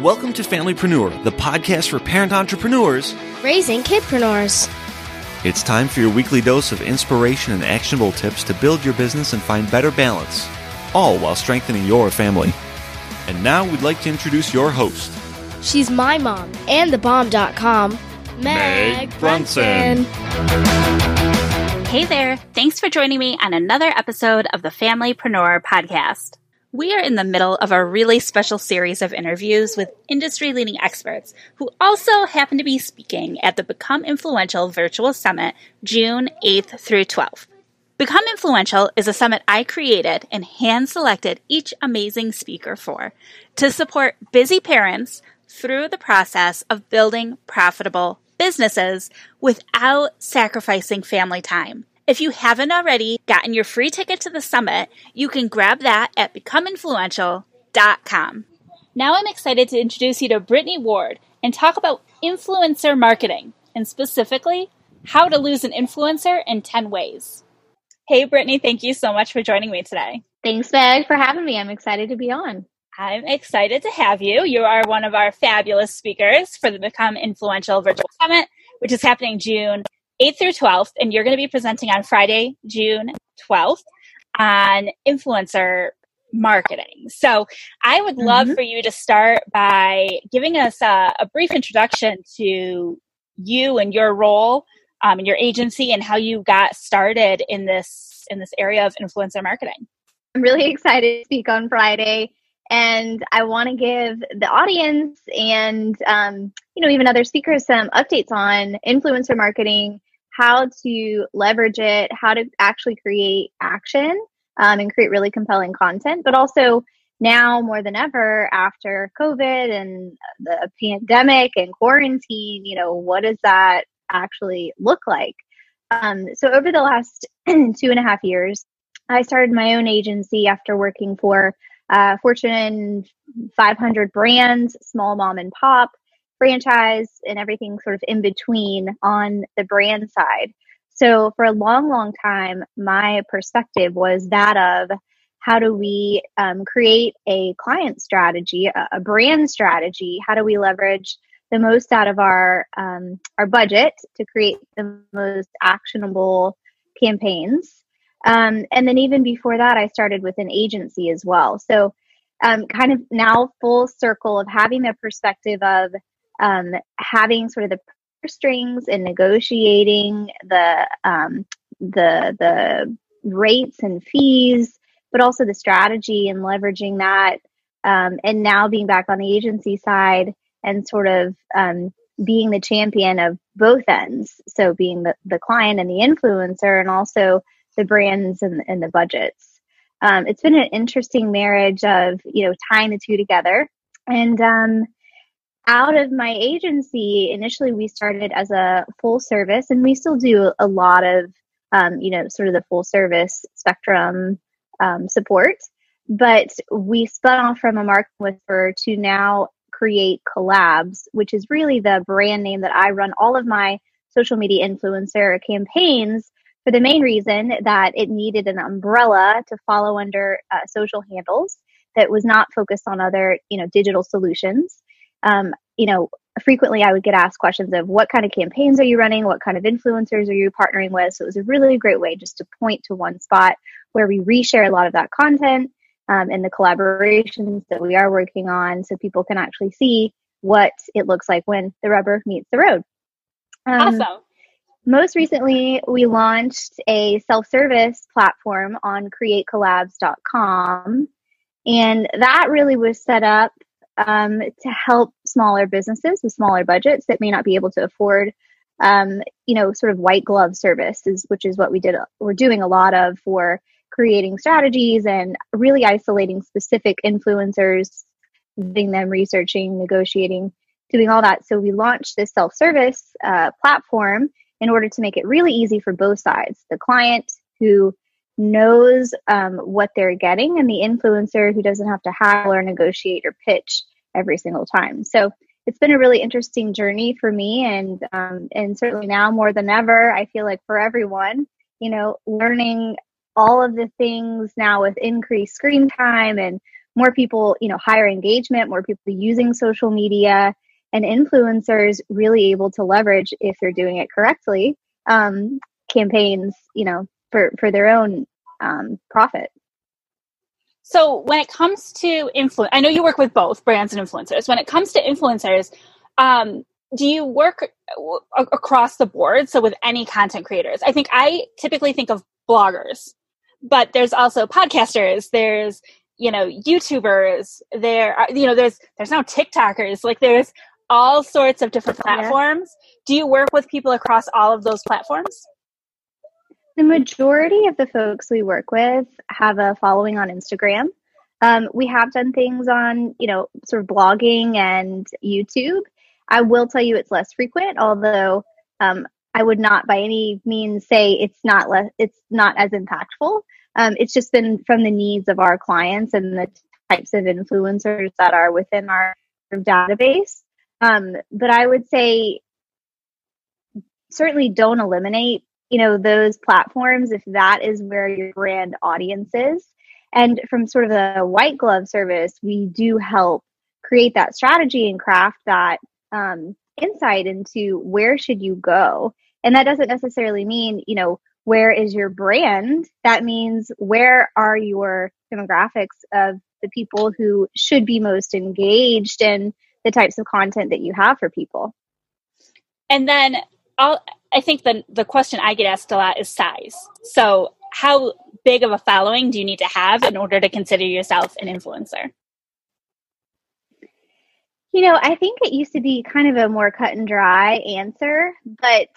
Welcome to Familypreneur, the podcast for parent entrepreneurs raising kidpreneurs. It's time for your weekly dose of inspiration and actionable tips to build your business and find better balance, all while strengthening your family. And now we'd like to introduce your host. She's my mom and thebomb.com, Meg, Meg Brunson. Hey there. Thanks for joining me on another episode of the Familypreneur podcast. We are in the middle of a really special series of interviews with industry leading experts who also happen to be speaking at the Become Influential Virtual Summit June 8th through 12th. Become Influential is a summit I created and hand selected each amazing speaker for to support busy parents through the process of building profitable businesses without sacrificing family time. If you haven't already gotten your free ticket to the summit, you can grab that at becomeinfluential.com. Now I'm excited to introduce you to Brittany Ward and talk about influencer marketing and specifically how to lose an influencer in 10 ways. Hey, Brittany, thank you so much for joining me today. Thanks, Meg, for having me. I'm excited to be on. I'm excited to have you. You are one of our fabulous speakers for the Become Influential Virtual Summit, which is happening June 8th through 12th, and you're going to be presenting on Friday, June 12th on influencer marketing. So I would love mm-hmm. for you to start by giving us a, a brief introduction to you and your role um, in your agency and how you got started in this in this area of influencer marketing. I'm really excited to speak on Friday and I want to give the audience and um, you know even other speakers some updates on influencer marketing, how to leverage it, how to actually create action um, and create really compelling content, but also now more than ever after COVID and the pandemic and quarantine, you know what does that actually look like? Um, so over the last two and a half years, I started my own agency after working for uh, Fortune 500 brands, small mom and pop, franchise, and everything sort of in between on the brand side. So for a long, long time, my perspective was that of how do we um, create a client strategy, a, a, brand strategy? How do we leverage the most out of our um, our budget to create the most actionable campaigns? Um, and then even before that, I started with an agency as well. So, um, kind of now full circle of having the perspective of um, having sort of the strings and negotiating the um, the the rates and fees, but also the strategy and leveraging that. Um, and now being back on the agency side and sort of um, being the champion of both ends. So being the, the client and the influencer, and also the brands and, and the budgets. Um, it's been an interesting marriage of you know tying the two together. And um, out of my agency, initially we started as a full service, and we still do a lot of um, you know sort of the full service spectrum um, support. But we spun off from a marketing whisper to now create collabs, which is really the brand name that I run all of my social media influencer campaigns for the main reason that it needed an umbrella to follow under uh, social handles that was not focused on other, you know, digital solutions. Um, you know, frequently I would get asked questions of what kind of campaigns are you running? What kind of influencers are you partnering with? So it was a really great way just to point to one spot where we reshare a lot of that content um, and the collaborations that we are working on so people can actually see what it looks like when the rubber meets the road. Um, awesome most recently, we launched a self service platform on createcollabs.com. And that really was set up um, to help smaller businesses with smaller budgets that may not be able to afford, um, you know, sort of white glove services, which is what we did. We're doing a lot of for creating strategies and really isolating specific influencers, getting them researching, negotiating doing all that. So we launched this self service uh, platform in order to make it really easy for both sides the client who knows um, what they're getting and the influencer who doesn't have to haggle or negotiate or pitch every single time. So it's been a really interesting journey for me and um, and certainly now more than ever i feel like for everyone you know learning all of the things now with increased screen time and more people you know higher engagement more people using social media and influencers really able to leverage if they're doing it correctly um, campaigns you know for for their own um, profit so when it comes to influence, I know you work with both brands and influencers. When it comes to influencers, um, do you work w- across the board? So with any content creators, I think I typically think of bloggers, but there's also podcasters. There's you know YouTubers. There, are, you know, there's there's now TikTokers. Like there's all sorts of different platforms. Yeah. Do you work with people across all of those platforms? The majority of the folks we work with have a following on Instagram. Um, we have done things on, you know, sort of blogging and YouTube. I will tell you it's less frequent, although um, I would not by any means say it's not less, it's not as impactful. Um, it's just been from the needs of our clients and the types of influencers that are within our database. Um, but I would say certainly don't eliminate you know those platforms if that is where your brand audience is. And from sort of the white glove service we do help create that strategy and craft that um, insight into where should you go. And that doesn't necessarily mean you know where is your brand? That means where are your demographics of the people who should be most engaged in the types of content that you have for people? And then I'll, I think the the question I get asked a lot is size. So, how big of a following do you need to have in order to consider yourself an influencer? You know, I think it used to be kind of a more cut and dry answer, but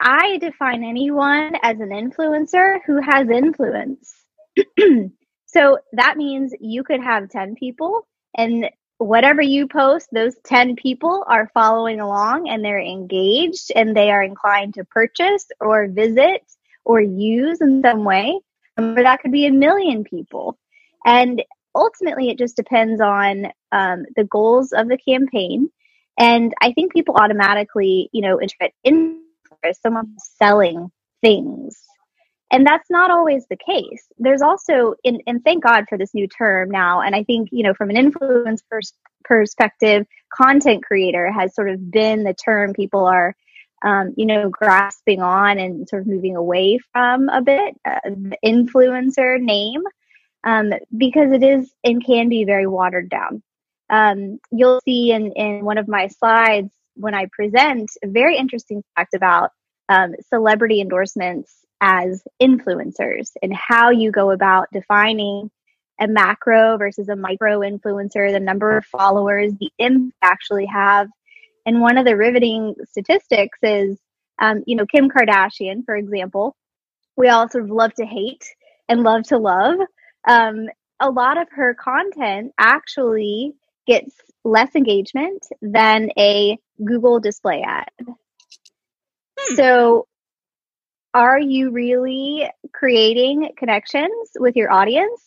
I define anyone as an influencer who has influence. so that means you could have 10 people and whatever you post, those 10 people are following along and they're engaged and they are inclined to purchase or visit or use in some way. Or that could be a million people. And ultimately, it just depends on um, the goals of the campaign. And I think people automatically, you know, interpret in someone selling things and that's not always the case. There's also, and thank God for this new term now. And I think, you know, from an influence pers- perspective, content creator has sort of been the term people are, um, you know, grasping on and sort of moving away from a bit, uh, the influencer name, um, because it is and can be very watered down. Um, you'll see in, in one of my slides when I present a very interesting fact about um, celebrity endorsements as influencers and how you go about defining a macro versus a micro influencer, the number of followers, the impact actually have. And one of the riveting statistics is, um, you know, Kim Kardashian, for example, we all sort of love to hate and love to love. Um, a lot of her content actually gets less engagement than a Google display ad. Hmm. So are you really creating connections with your audience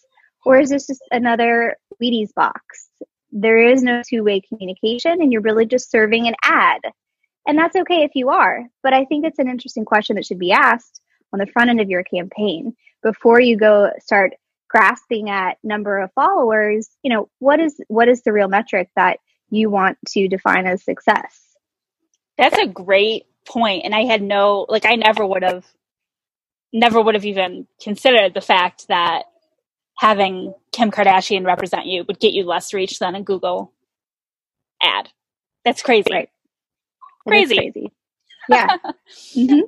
or is this just another Wheaties box? There is no two way communication and you're really just serving an ad. And that's okay if you are, but I think it's an interesting question that should be asked on the front end of your campaign before you go start grasping at number of followers, you know, what is what is the real metric that you want to define as success? That's a great point and i had no like i never would have never would have even considered the fact that having kim kardashian represent you would get you less reach than a google ad. That's crazy. Right. crazy. crazy. Yeah. Mm-hmm.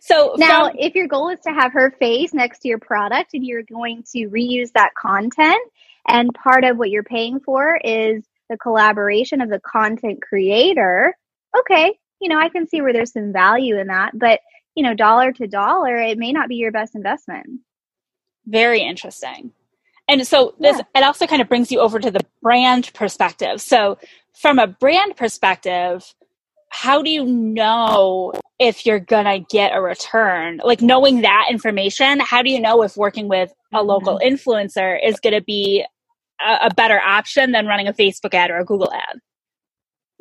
so now from- if your goal is to have her face next to your product and you're going to reuse that content and part of what you're paying for is the collaboration of the content creator okay you know, I can see where there's some value in that, but you know, dollar to dollar, it may not be your best investment. Very interesting. And so this yeah. it also kind of brings you over to the brand perspective. So from a brand perspective, how do you know if you're going to get a return? Like knowing that information, how do you know if working with a mm-hmm. local influencer is going to be a, a better option than running a Facebook ad or a Google ad?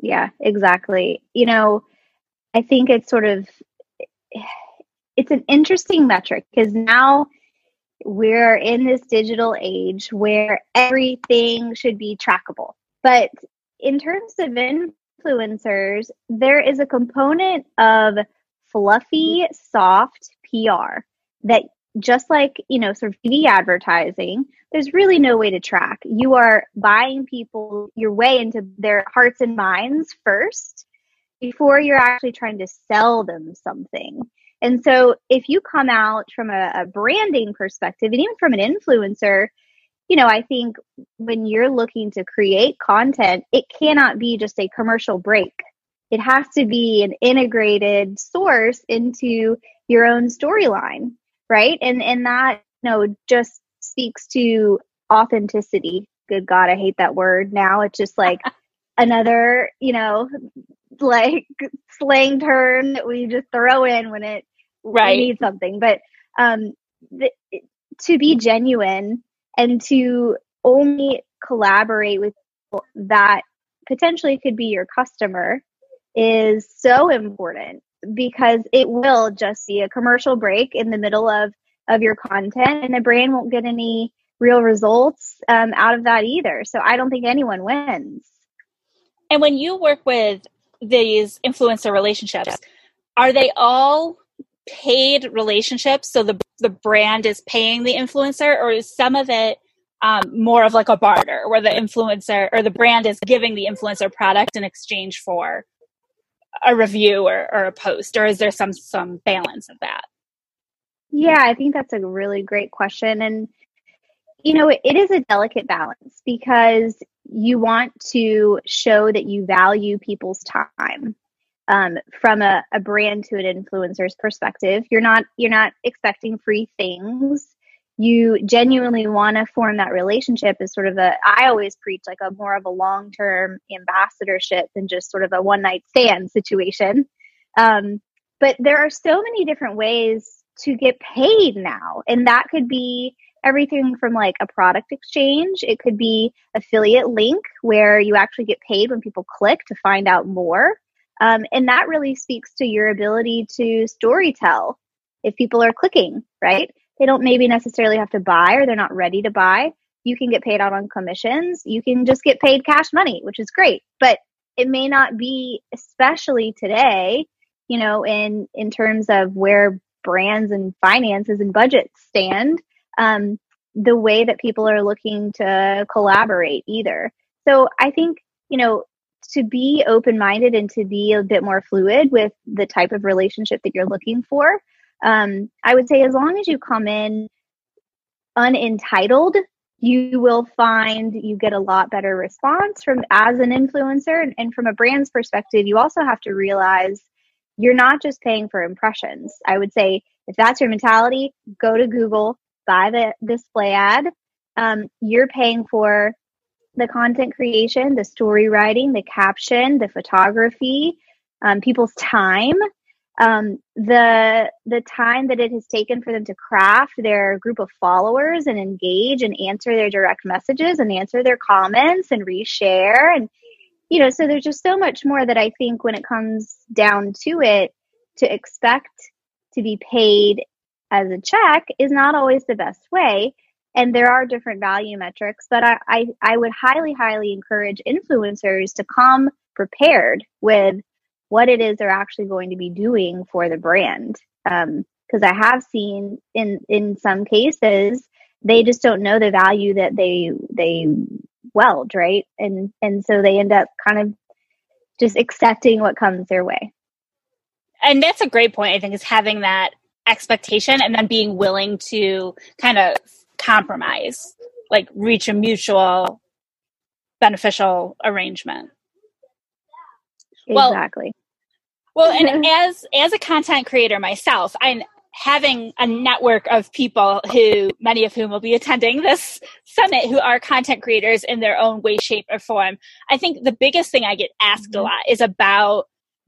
Yeah, exactly. You know, I think it's sort of it's an interesting metric because now we're in this digital age where everything should be trackable. But in terms of influencers, there is a component of fluffy, soft PR that just like, you know, sort of TV advertising, there's really no way to track. You are buying people your way into their hearts and minds first before you're actually trying to sell them something. And so if you come out from a, a branding perspective and even from an influencer, you know, I think when you're looking to create content, it cannot be just a commercial break. It has to be an integrated source into your own storyline, right? And and that, you know, just speaks to authenticity. Good God, I hate that word now. It's just like another, you know, like slang term that we just throw in when it right. we need something. But um, the, to be genuine and to only collaborate with that potentially could be your customer is so important because it will just be a commercial break in the middle of of your content and the brand won't get any real results um, out of that either so i don't think anyone wins and when you work with these influencer relationships are they all paid relationships? So the the brand is paying the influencer or is some of it um, more of like a barter where the influencer or the brand is giving the influencer product in exchange for a review or, or a post or is there some some balance of that? Yeah i think that's a really great question. And you know it, it is a delicate balance because you want to show that you value people's time um, from a, a brand to an influencer's perspective. You're not you're not expecting free things. You genuinely want to form that relationship as sort of a I always preach like a more of a long term ambassadorship than just sort of a one night stand situation. Um, but there are so many different ways to get paid now, and that could be everything from like a product exchange. It could be affiliate link where you actually get paid when people click to find out more. Um, and that really speaks to your ability to story tell if people are clicking, right? They don't maybe necessarily have to buy or they're not ready to buy. You can get paid out on commissions. You can just get paid cash money, which is great. But it may not be, especially today, you know, in in terms of where brands and finances and budgets stand, um, the way that people are looking to collaborate either. So I think, you know, to be open minded and to be a bit more fluid with the type of relationship that you're looking for. Um, I would say as long as you come in unentitled, you will find you get a lot better response from as an influencer and, and from a brand's perspective you also have to realize you're not just paying for impressions i would say if that's your mentality go to google buy the display ad um, you're paying for the content creation, the story writing, the caption, the photography, um, people's time, um, the the time that it has taken for them to craft their group of followers and engage and answer their direct messages and answer their comments and reshare and you know so there's just so much more that I think when it comes down to it to expect to be paid as a check is not always the best way. And there are different value metrics but I, I, I would highly highly encourage influencers to come prepared with what it is they're actually going to be doing for the brand. Because um, i have seen in in some cases they just don't know the value that they they weld right? And and so they end up kind of just accepting what comes their way. And that's a great point i think is having that expectation and then being willing to kind of compromise, like reach a mutual beneficial arrangement. Exactly. Well, well and as as a content creator myself, I'm having a network of people who, many of whom will be attending this summit, who are content creators in their own way, shape, or form. I think the biggest thing I get asked a mm-hmm. lot is about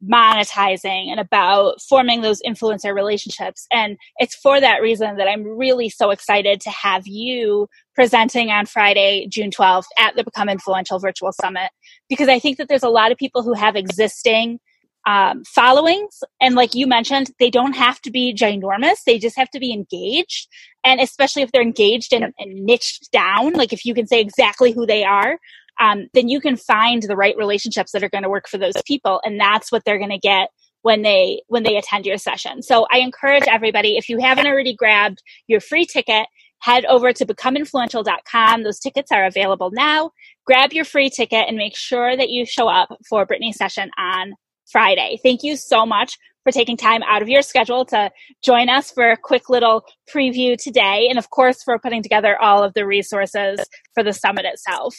monetizing and about forming those influencer relationships. And it's for that reason that I'm really so excited to have you presenting on Friday, June 12th at the Become Influential Virtual Summit, because I think that there's a lot of people who have existing um, followings. And like you mentioned, they don't have to be ginormous. They just have to be engaged. And especially if they're engaged and, and niched down, like if you can say exactly who they are, um, then you can find the right relationships that are going to work for those people. And that's what they're going to get when they when they attend your session. So I encourage everybody if you haven't already grabbed your free ticket, head over to becomeinfluential.com. Those tickets are available now. Grab your free ticket and make sure that you show up for Brittany's session on Friday. Thank you so much for taking time out of your schedule to join us for a quick little preview today. And of course, for putting together all of the resources for the summit itself.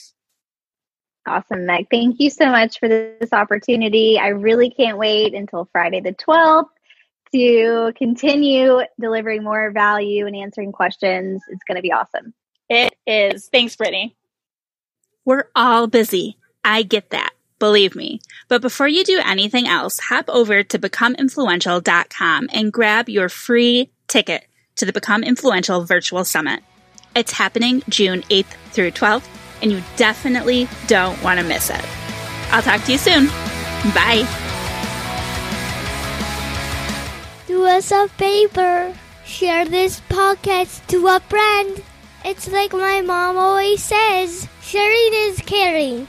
Awesome, Meg. Thank you so much for this opportunity. I really can't wait until Friday the 12th to continue delivering more value and answering questions. It's going to be awesome. It is. Thanks, Brittany. We're all busy. I get that. Believe me. But before you do anything else, hop over to becomeinfluential.com and grab your free ticket to the Become Influential Virtual Summit. It's happening June 8th through 12th, and you definitely don't want to miss it. I'll talk to you soon. Bye. Do us a favor. Share this podcast to a friend. It's like my mom always says sharing is caring.